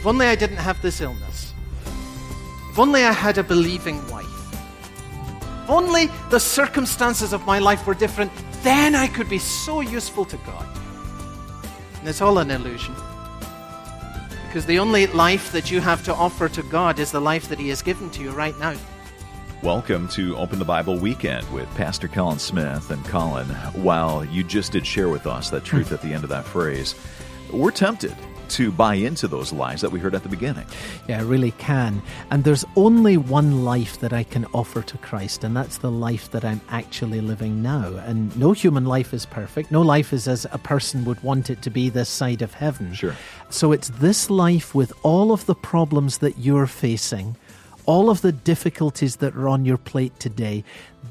If only I didn't have this illness. If only I had a believing wife. If only the circumstances of my life were different, then I could be so useful to God. And it's all an illusion. Because the only life that you have to offer to God is the life that He has given to you right now. Welcome to Open the Bible Weekend with Pastor Colin Smith and Colin. While you just did share with us that truth at the end of that phrase, we're tempted to buy into those lies that we heard at the beginning. Yeah, I really can. And there's only one life that I can offer to Christ, and that's the life that I'm actually living now. And no human life is perfect. No life is as a person would want it to be this side of heaven. Sure. So it's this life with all of the problems that you're facing all of the difficulties that are on your plate today,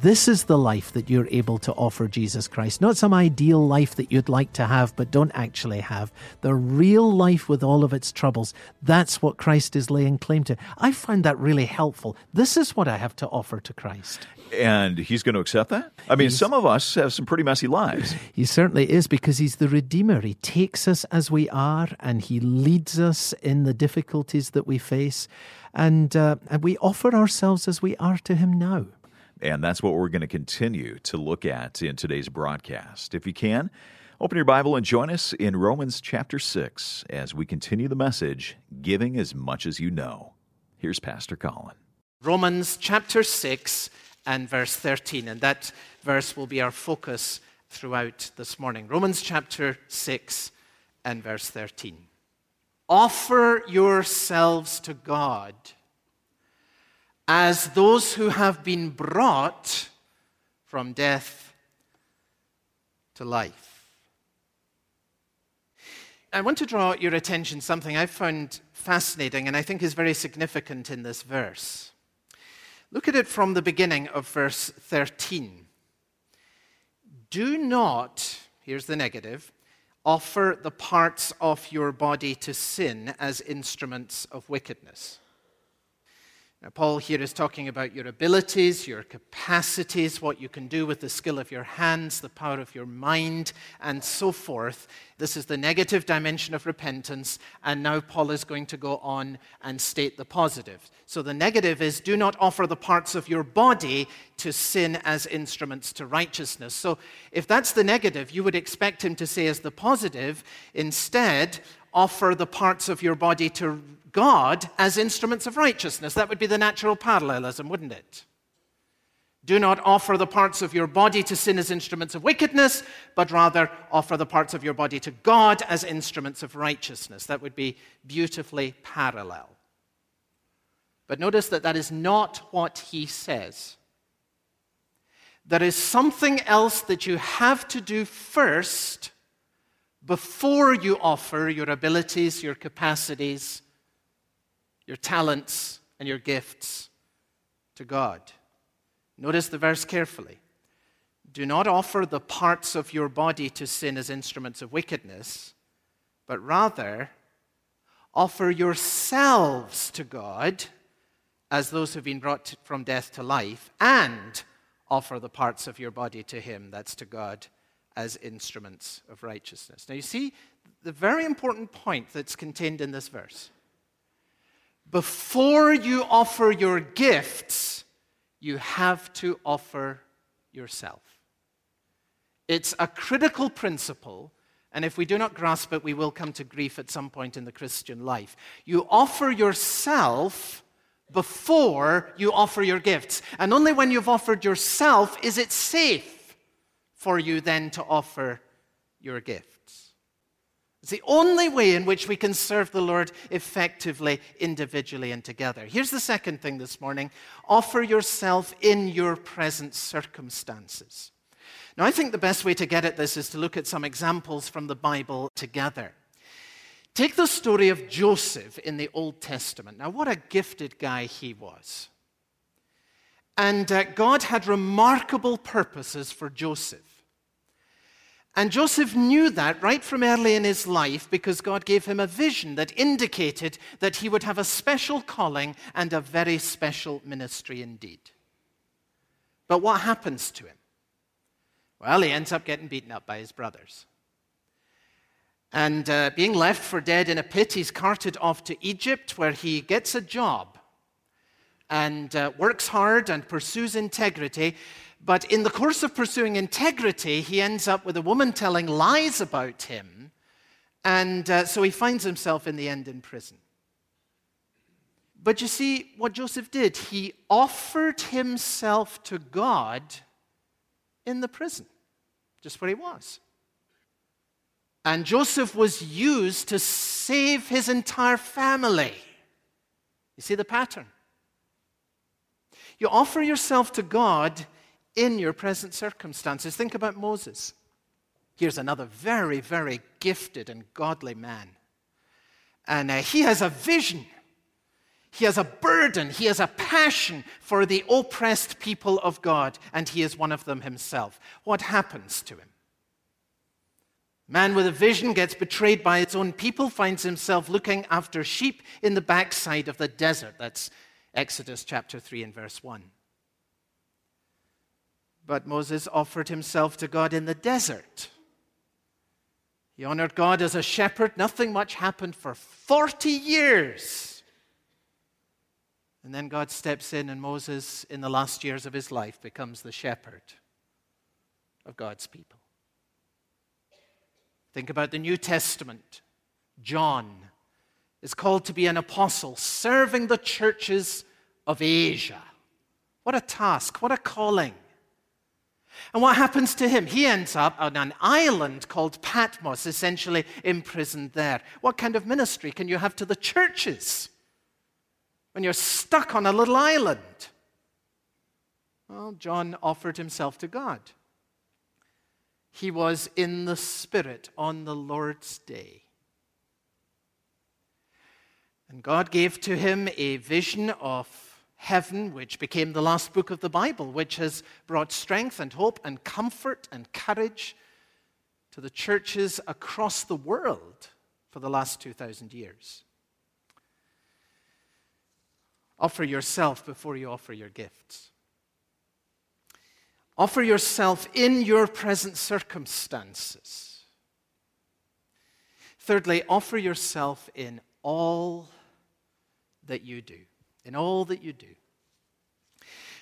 this is the life that you're able to offer Jesus Christ. Not some ideal life that you'd like to have but don't actually have. The real life with all of its troubles. That's what Christ is laying claim to. I find that really helpful. This is what I have to offer to Christ. And he's going to accept that? I mean, he's, some of us have some pretty messy lives. He certainly is because he's the Redeemer. He takes us as we are and he leads us in the difficulties that we face. And, uh, and we offer ourselves as we are to him now. And that's what we're going to continue to look at in today's broadcast. If you can, open your Bible and join us in Romans chapter 6 as we continue the message Giving as Much as You Know. Here's Pastor Colin. Romans chapter 6 and verse 13. And that verse will be our focus throughout this morning. Romans chapter 6 and verse 13. Offer yourselves to God as those who have been brought from death to life. I want to draw your attention to something I found fascinating and I think is very significant in this verse. Look at it from the beginning of verse 13. Do not, here's the negative, offer the parts of your body to sin as instruments of wickedness. Now, Paul here is talking about your abilities, your capacities, what you can do with the skill of your hands, the power of your mind, and so forth. This is the negative dimension of repentance, and now Paul is going to go on and state the positive. So, the negative is do not offer the parts of your body to sin as instruments to righteousness. So, if that's the negative, you would expect him to say as the positive, instead, offer the parts of your body to God as instruments of righteousness. That would be the natural parallelism, wouldn't it? Do not offer the parts of your body to sin as instruments of wickedness, but rather offer the parts of your body to God as instruments of righteousness. That would be beautifully parallel. But notice that that is not what he says. There is something else that you have to do first before you offer your abilities, your capacities, your talents, and your gifts to God. Notice the verse carefully. Do not offer the parts of your body to sin as instruments of wickedness, but rather offer yourselves to God as those who've been brought from death to life, and offer the parts of your body to Him, that's to God, as instruments of righteousness. Now, you see the very important point that's contained in this verse before you offer your gifts, you have to offer yourself. It's a critical principle, and if we do not grasp it, we will come to grief at some point in the Christian life. You offer yourself before you offer your gifts, and only when you've offered yourself is it safe for you then to offer your gifts. It's the only way in which we can serve the Lord effectively, individually, and together. Here's the second thing this morning offer yourself in your present circumstances. Now, I think the best way to get at this is to look at some examples from the Bible together. Take the story of Joseph in the Old Testament. Now, what a gifted guy he was. And uh, God had remarkable purposes for Joseph. And Joseph knew that right from early in his life because God gave him a vision that indicated that he would have a special calling and a very special ministry indeed. But what happens to him? Well, he ends up getting beaten up by his brothers. And uh, being left for dead in a pit, he's carted off to Egypt, where he gets a job and uh, works hard and pursues integrity. But in the course of pursuing integrity, he ends up with a woman telling lies about him. And uh, so he finds himself in the end in prison. But you see what Joseph did? He offered himself to God in the prison, just where he was. And Joseph was used to save his entire family. You see the pattern? You offer yourself to God in your present circumstances. Think about Moses. Here's another very, very gifted and godly man. And uh, he has a vision. He has a burden. He has a passion for the oppressed people of God, and he is one of them himself. What happens to him? Man with a vision gets betrayed by his own people, finds himself looking after sheep in the backside of the desert. That's Exodus chapter 3 and verse 1. But Moses offered himself to God in the desert. He honored God as a shepherd. Nothing much happened for 40 years. And then God steps in, and Moses, in the last years of his life, becomes the shepherd of God's people. Think about the New Testament. John is called to be an apostle, serving the churches of Asia. What a task, what a calling. And what happens to him? He ends up on an island called Patmos, essentially imprisoned there. What kind of ministry can you have to the churches when you're stuck on a little island? Well, John offered himself to God. He was in the Spirit on the Lord's day. And God gave to him a vision of heaven, which became the last book of the Bible, which has brought strength and hope and comfort and courage to the churches across the world for the last 2,000 years. Offer yourself before you offer your gifts. Offer yourself in your present circumstances. Thirdly, offer yourself in all that you do. In all that you do.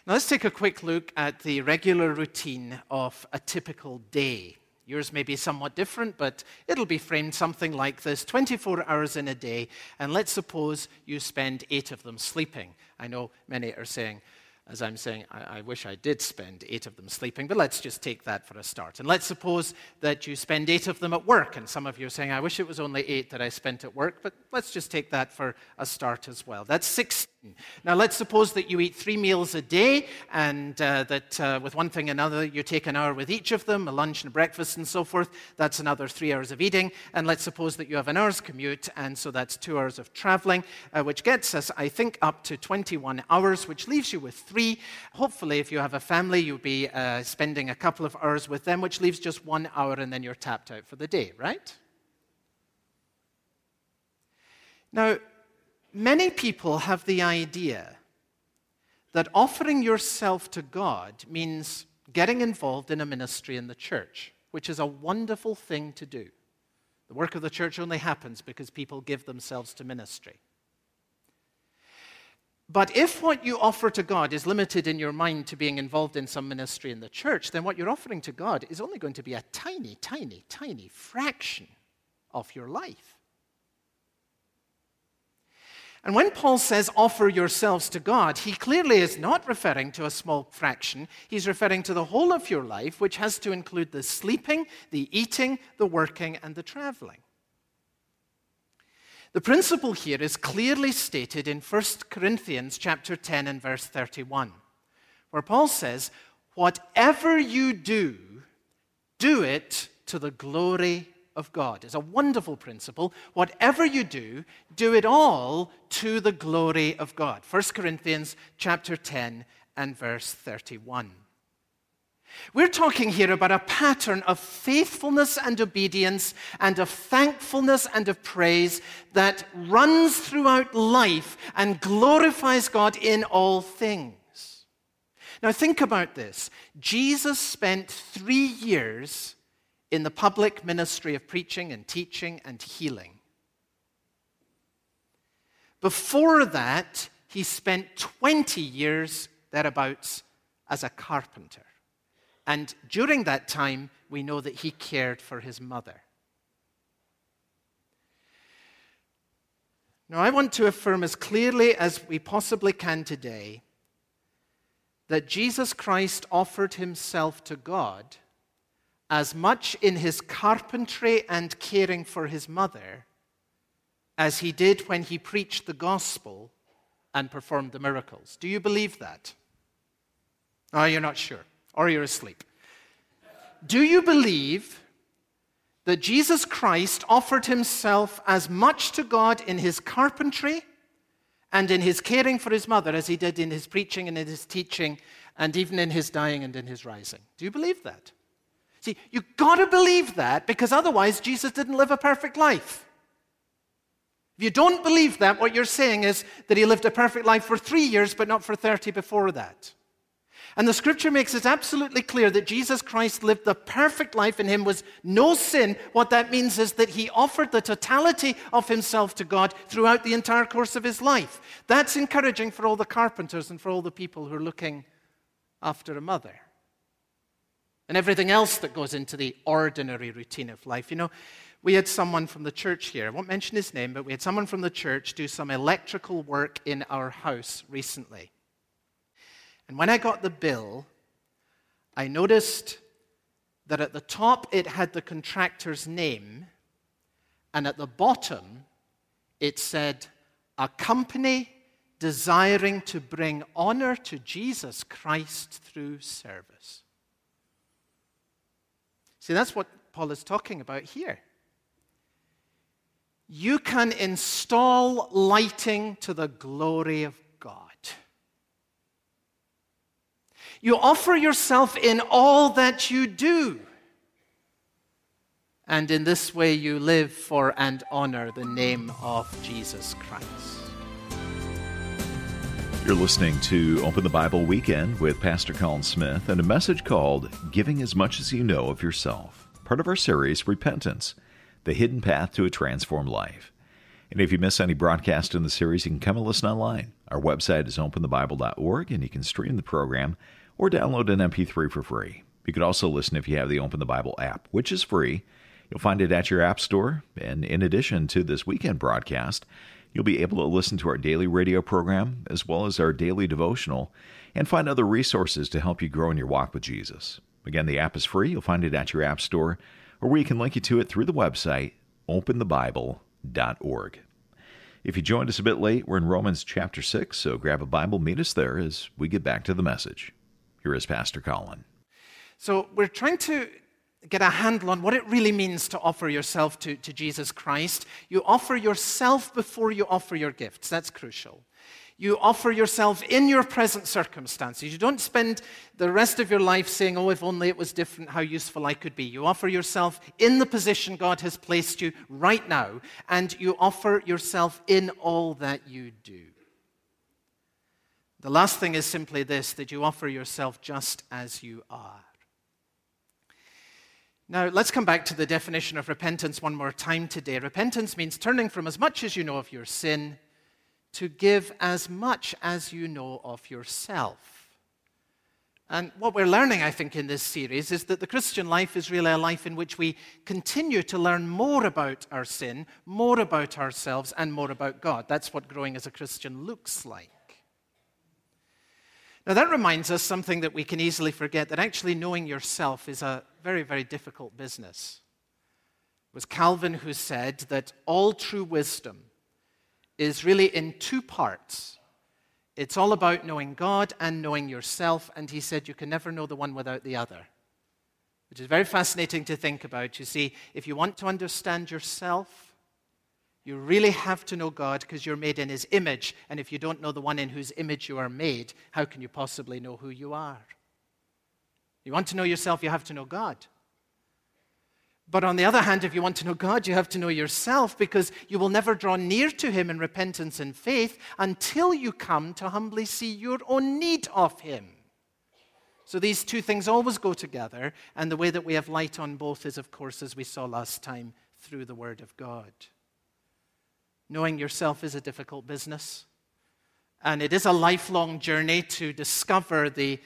Now, let's take a quick look at the regular routine of a typical day. Yours may be somewhat different, but it'll be framed something like this 24 hours in a day, and let's suppose you spend eight of them sleeping. I know many are saying, as I'm saying, I, I, wish I did spend eight of them sleeping, but let's just take that for a start. And let's suppose that you spend eight of them at work. And some of you are saying, I wish it was only eight that I spent at work, but let's just take that for a start as well. That's 16. Now, let's suppose that you eat three meals a day, and uh, that uh, with one thing another, you take an hour with each of them, a lunch and a breakfast and so forth. That's another three hours of eating. And let's suppose that you have an hour's commute, and so that's two hours of traveling, uh, which gets us, I think, up to 21 hours, which leaves you with three three. Hopefully, if you have a family, you'll be uh, spending a couple of hours with them, which leaves just one hour, and then you're tapped out for the day, right? Now, many people have the idea that offering yourself to God means getting involved in a ministry in the church, which is a wonderful thing to do. The work of the church only happens because people give themselves to ministry. But if what you offer to God is limited in your mind to being involved in some ministry in the church, then what you're offering to God is only going to be a tiny, tiny, tiny fraction of your life. And when Paul says offer yourselves to God, he clearly is not referring to a small fraction. He's referring to the whole of your life, which has to include the sleeping, the eating, the working, and the traveling. The principle here is clearly stated in 1 Corinthians chapter 10 and verse 31, where Paul says, "Whatever you do, do it to the glory of God." It's a wonderful principle. Whatever you do, do it all to the glory of God. 1 Corinthians chapter 10 and verse 31. We're talking here about a pattern of faithfulness and obedience and of thankfulness and of praise that runs throughout life and glorifies God in all things. Now, think about this. Jesus spent three years in the public ministry of preaching and teaching and healing. Before that, he spent 20 years thereabouts as a carpenter. And during that time, we know that he cared for his mother. Now, I want to affirm as clearly as we possibly can today that Jesus Christ offered himself to God as much in his carpentry and caring for his mother as he did when he preached the gospel and performed the miracles. Do you believe that? Oh, you're not sure, or you're asleep. Do you believe that Jesus Christ offered himself as much to God in his carpentry and in his caring for his mother as he did in his preaching and in his teaching and even in his dying and in his rising? Do you believe that? See, you've got to believe that because otherwise Jesus didn't live a perfect life. If you don't believe that, what you're saying is that he lived a perfect life for three years, but not for 30 before that. And the scripture makes it absolutely clear that Jesus Christ lived the perfect life. In him was no sin. What that means is that he offered the totality of himself to God throughout the entire course of his life. That's encouraging for all the carpenters and for all the people who are looking after a mother. And everything else that goes into the ordinary routine of life. You know, we had someone from the church here, I won't mention his name, but we had someone from the church do some electrical work in our house recently. And when I got the bill, I noticed that at the top it had the contractor's name, and at the bottom it said, A company desiring to bring honor to Jesus Christ through service. See, that's what Paul is talking about here. You can install lighting to the glory of God. You offer yourself in all that you do. And in this way, you live for and honor the name of Jesus Christ. You're listening to Open the Bible Weekend with Pastor Colin Smith and a message called Giving as Much as You Know of Yourself, part of our series Repentance, the hidden path to a transformed life. And if you miss any broadcast in the series, you can come and listen online. Our website is openthebible.org, and you can stream the program or download an MP3 for free. You can also listen if you have the Open the Bible app, which is free. You'll find it at your App Store. And in addition to this weekend broadcast, you'll be able to listen to our daily radio program as well as our daily devotional and find other resources to help you grow in your walk with Jesus. Again, the app is free. You'll find it at your App Store or we can link you to it through the website openthebible.org. If you joined us a bit late, we're in Romans chapter 6, so grab a Bible, meet us there as we get back to the message. Here is Pastor Colin. So, we're trying to get a handle on what it really means to offer yourself to, to Jesus Christ. You offer yourself before you offer your gifts. That's crucial. You offer yourself in your present circumstances. You don't spend the rest of your life saying, Oh, if only it was different, how useful I could be. You offer yourself in the position God has placed you right now, and you offer yourself in all that you do. The last thing is simply this that you offer yourself just as you are. Now, let's come back to the definition of repentance one more time today. Repentance means turning from as much as you know of your sin to give as much as you know of yourself. And what we're learning, I think, in this series is that the Christian life is really a life in which we continue to learn more about our sin, more about ourselves, and more about God. That's what growing as a Christian looks like. Now, that reminds us something that we can easily forget that actually knowing yourself is a very, very difficult business. It was Calvin who said that all true wisdom is really in two parts. It's all about knowing God and knowing yourself, and he said you can never know the one without the other, which is very fascinating to think about. You see, if you want to understand yourself, you really have to know God because you're made in His image. And if you don't know the one in whose image you are made, how can you possibly know who you are? You want to know yourself, you have to know God. But on the other hand, if you want to know God, you have to know yourself because you will never draw near to Him in repentance and faith until you come to humbly see your own need of Him. So these two things always go together, and the way that we have light on both is, of course, as we saw last time, through the Word of God. Knowing yourself is a difficult business, and it is a lifelong journey to discover the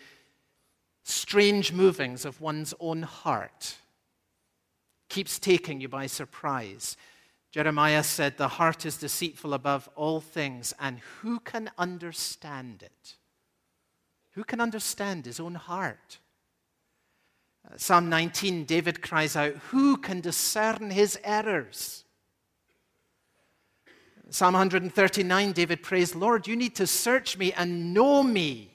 strange movings of one's own heart. Keeps taking you by surprise. Jeremiah said, The heart is deceitful above all things, and who can understand it? Who can understand his own heart? Uh, Psalm 19, David cries out, Who can discern his errors? Psalm 139, David prays, Lord, you need to search me and know me.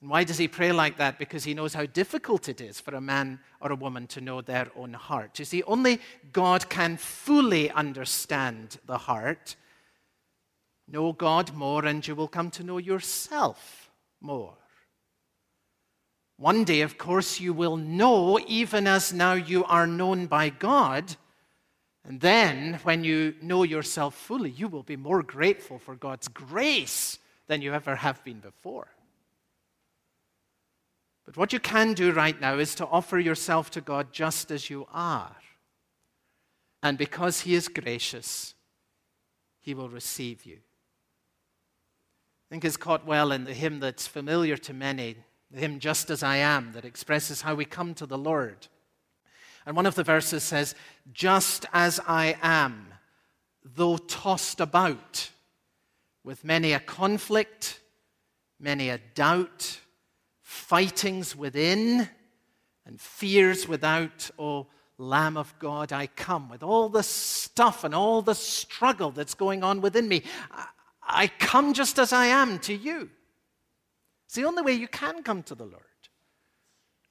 And why does he pray like that? Because he knows how difficult it is for a man or a woman to know their own heart. You see, only God can fully understand the heart. Know God more, and you will come to know yourself more. One day, of course, you will know, even as now you are known by God. And then, when you know yourself fully, you will be more grateful for God's grace than you ever have been before. But what you can do right now is to offer yourself to God just as you are. And because He is gracious, He will receive you I think is caught well in the hymn that's familiar to many, the hymn Just as I Am, that expresses how we come to the Lord. And one of the verses says, Just as I am, though tossed about with many a conflict, many a doubt, fightings within, and fears without, O Lamb of God, I come with all the stuff and all the struggle that's going on within me. I come just as I am to you. It's the only way you can come to the Lord.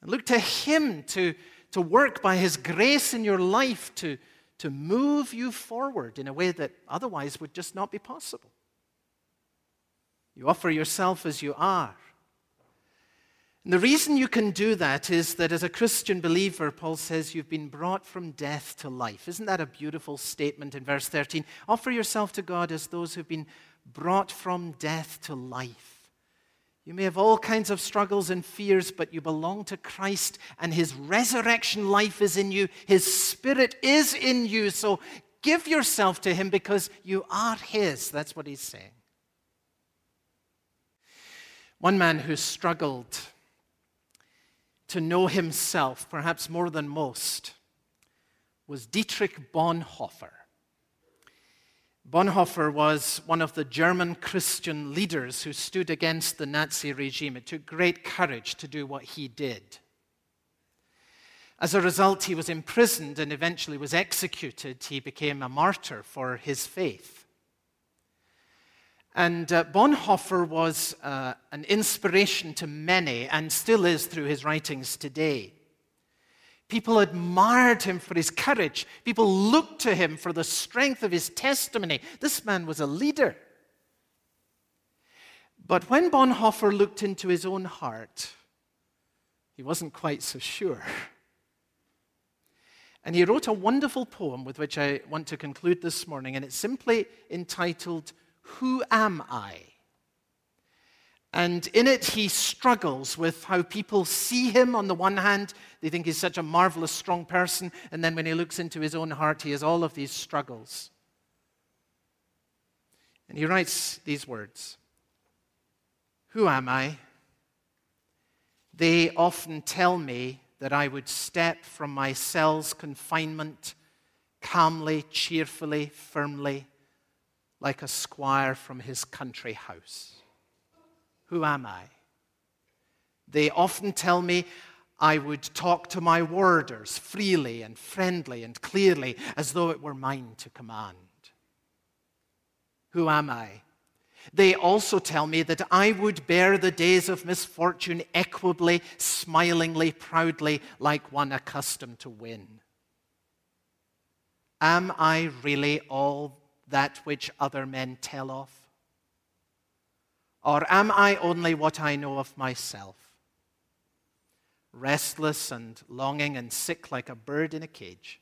And look to Him to, to work by His grace in your life to, to move you forward in a way that otherwise would just not be possible. You offer yourself as you are. And the reason you can do that is that as a Christian believer, Paul says, you've been brought from death to life. Isn't that a beautiful statement in verse 13? Offer yourself to God as those who've been brought from death to life. You may have all kinds of struggles and fears, but you belong to Christ, and His resurrection life is in you. His Spirit is in you. So give yourself to Him because you are His. That's what He's saying. One man who struggled to know himself, perhaps more than most, was Dietrich Bonhoeffer. Bonhoeffer was one of the German Christian leaders who stood against the Nazi regime. It took great courage to do what he did. As a result, he was imprisoned and eventually was executed. He became a martyr for his faith. And uh, Bonhoeffer was uh, an inspiration to many and still is through his writings today. People admired him for his courage. People looked to him for the strength of his testimony. This man was a leader. But when Bonhoeffer looked into his own heart, he wasn't quite so sure. And he wrote a wonderful poem with which I want to conclude this morning, and it's simply entitled, Who Am I? And in it, he struggles with how people see him. On the one hand, they think he's such a marvelous, strong person. And then when he looks into his own heart, he has all of these struggles. And he writes these words Who am I? They often tell me that I would step from my cell's confinement calmly, cheerfully, firmly, like a squire from his country house. Who am I? They often tell me I would talk to my warders freely and friendly and clearly as though it were mine to command. Who am I? They also tell me that I would bear the days of misfortune equably, smilingly, proudly, like one accustomed to win. Am I really all that which other men tell of? Or am I only what I know of myself? Restless and longing and sick like a bird in a cage,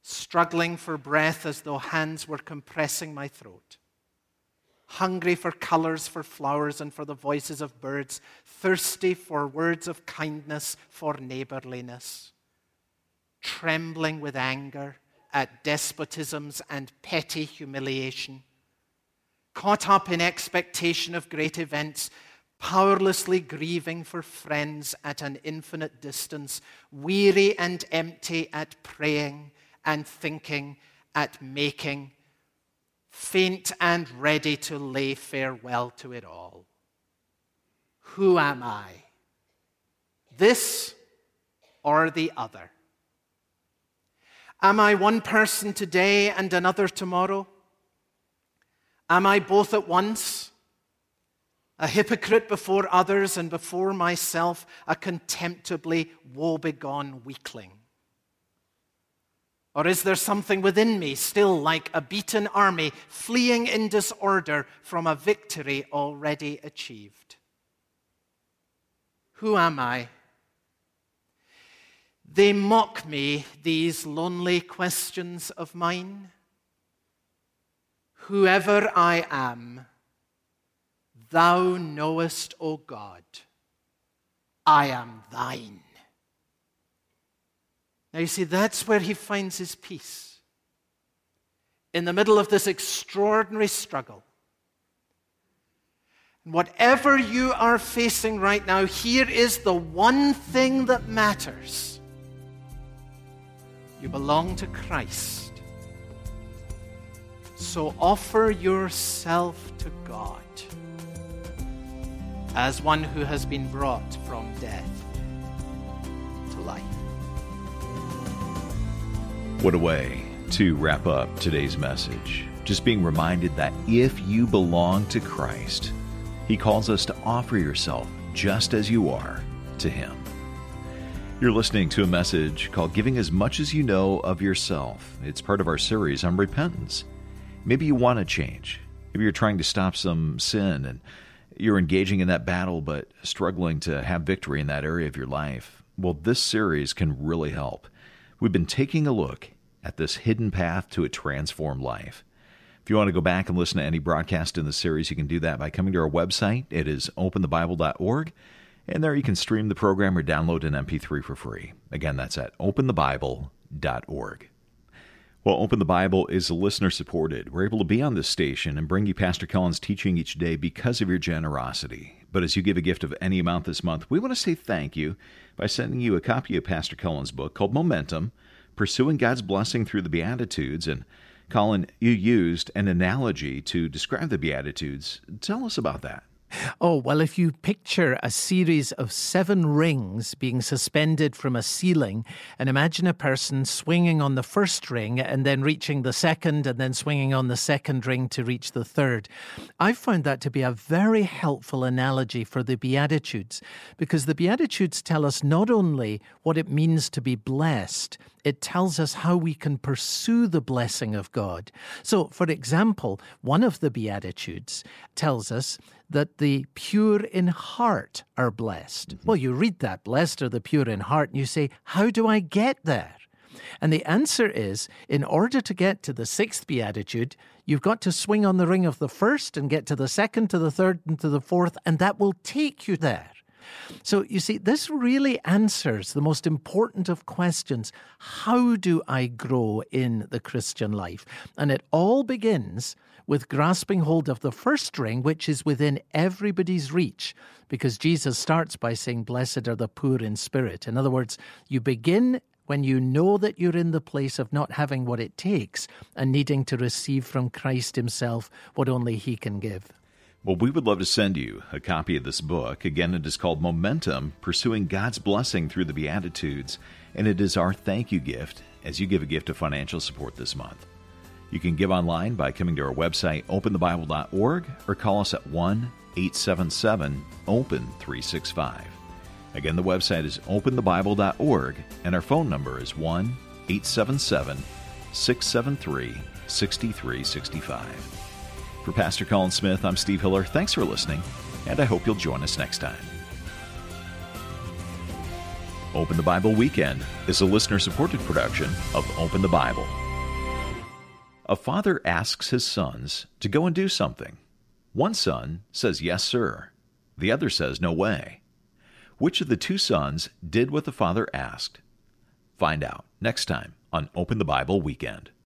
struggling for breath as though hands were compressing my throat, hungry for colors, for flowers, and for the voices of birds, thirsty for words of kindness, for neighborliness, trembling with anger at despotisms and petty humiliation, caught up in expectation of great events, powerlessly grieving for friends at an infinite distance, weary and empty at praying and thinking, at making, faint and ready to lay farewell to it all. Who am I? This or the other? Am I one person today and another tomorrow? Am I both at once? A hypocrite before others and before myself, a contemptibly woebegone weakling? Or is there something within me still like a beaten army fleeing in disorder from a victory already achieved? Who am I? They mock me, these lonely questions of mine. Whoever I am, thou knowest, O God, I am thine. Now, you see, that's where he finds his peace. In the middle of this extraordinary struggle. And whatever you are facing right now, here is the one thing that matters you belong to Christ. So offer yourself to God as one who has been brought from death to life. What a way to wrap up today's message. Just being reminded that if you belong to Christ, He calls us to offer yourself just as you are to Him. You're listening to a message called Giving as Much as You Know of Yourself. It's part of our series on repentance. Maybe you want to change. Maybe you're trying to stop some sin and you're engaging in that battle but struggling to have victory in that area of your life. Well, this series can really help. We've been taking a look at this hidden path to a transformed life. If you want to go back and listen to any broadcast in the series, you can do that by coming to our website. It is openthebible.org. And there you can stream the program or download an MP3 for free. Again, that's at openthebible.org. Well, Open the Bible is listener supported. We're able to be on this station and bring you Pastor Colin's teaching each day because of your generosity. But as you give a gift of any amount this month, we want to say thank you by sending you a copy of Pastor Colin's book called Momentum Pursuing God's Blessing Through the Beatitudes. And Colin, you used an analogy to describe the Beatitudes. Tell us about that. Oh, well, if you picture a series of seven rings being suspended from a ceiling, and imagine a person swinging on the first ring and then reaching the second, and then swinging on the second ring to reach the third, I found that to be a very helpful analogy for the Beatitudes, because the Beatitudes tell us not only what it means to be blessed, it tells us how we can pursue the blessing of God. So, for example, one of the Beatitudes tells us that the pure in heart are blessed. Mm-hmm. Well, you read that, blessed are the pure in heart, and you say, How do I get there? And the answer is in order to get to the sixth beatitude, you've got to swing on the ring of the first and get to the second, to the third, and to the fourth, and that will take you there. So you see, this really answers the most important of questions How do I grow in the Christian life? And it all begins with grasping hold of the first ring, which is within everybody's reach, because Jesus starts by saying, Blessed are the poor in spirit. In other words, you begin when you know that you're in the place of not having what it takes and needing to receive from Christ Himself what only He can give. Well, we would love to send you a copy of this book. Again, it is called Momentum Pursuing God's Blessing Through the Beatitudes, and it is our thank you gift as you give a gift of financial support this month. You can give online by coming to our website, openthebible.org, or call us at 1 877 OPEN 365. Again, the website is openthebible.org, and our phone number is 1 877 673 6365. For Pastor Colin Smith, I'm Steve Hiller. Thanks for listening, and I hope you'll join us next time. Open the Bible Weekend is a listener supported production of Open the Bible. A father asks his sons to go and do something. One son says, Yes, sir. The other says, No way. Which of the two sons did what the father asked? Find out next time on Open the Bible Weekend.